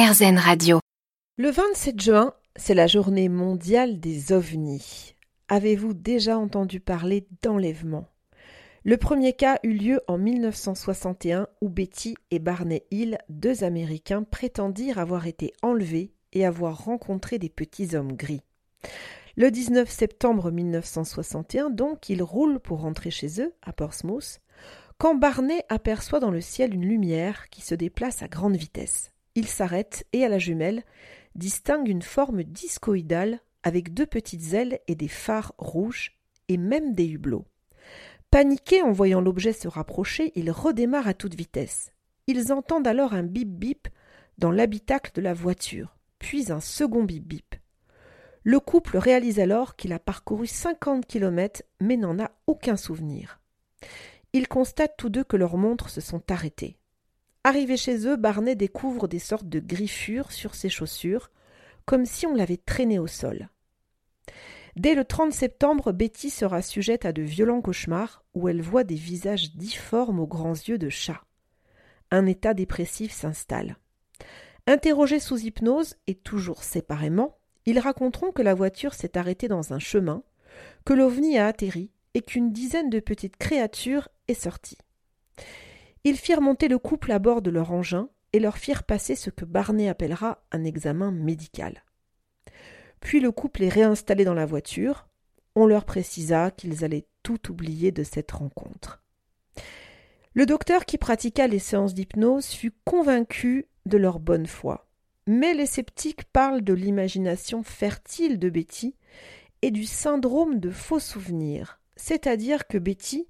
Radio. Le 27 juin, c'est la journée mondiale des ovnis. Avez-vous déjà entendu parler d'enlèvement? Le premier cas eut lieu en 1961 où Betty et Barney Hill, deux Américains, prétendirent avoir été enlevés et avoir rencontré des petits hommes gris. Le 19 septembre 1961, donc, ils roulent pour rentrer chez eux, à Portsmouth, quand Barney aperçoit dans le ciel une lumière qui se déplace à grande vitesse. Il s'arrête et à la jumelle distingue une forme discoïdale avec deux petites ailes et des phares rouges et même des hublots. Paniqués en voyant l'objet se rapprocher, ils redémarrent à toute vitesse. Ils entendent alors un bip bip dans l'habitacle de la voiture, puis un second bip bip. Le couple réalise alors qu'il a parcouru cinquante kilomètres mais n'en a aucun souvenir. Ils constatent tous deux que leurs montres se sont arrêtées. Arrivé chez eux, Barney découvre des sortes de griffures sur ses chaussures, comme si on l'avait traîné au sol. Dès le 30 septembre, Betty sera sujette à de violents cauchemars où elle voit des visages difformes aux grands yeux de chat. Un état dépressif s'installe. Interrogés sous hypnose et toujours séparément, ils raconteront que la voiture s'est arrêtée dans un chemin, que l'ovni a atterri et qu'une dizaine de petites créatures est sortie. Ils firent monter le couple à bord de leur engin et leur firent passer ce que Barney appellera un examen médical. Puis le couple est réinstallé dans la voiture. On leur précisa qu'ils allaient tout oublier de cette rencontre. Le docteur qui pratiqua les séances d'hypnose fut convaincu de leur bonne foi. Mais les sceptiques parlent de l'imagination fertile de Betty et du syndrome de faux souvenirs, c'est-à-dire que Betty,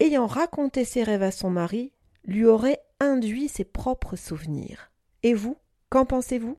ayant raconté ses rêves à son mari, lui aurait induit ses propres souvenirs. Et vous, qu'en pensez-vous?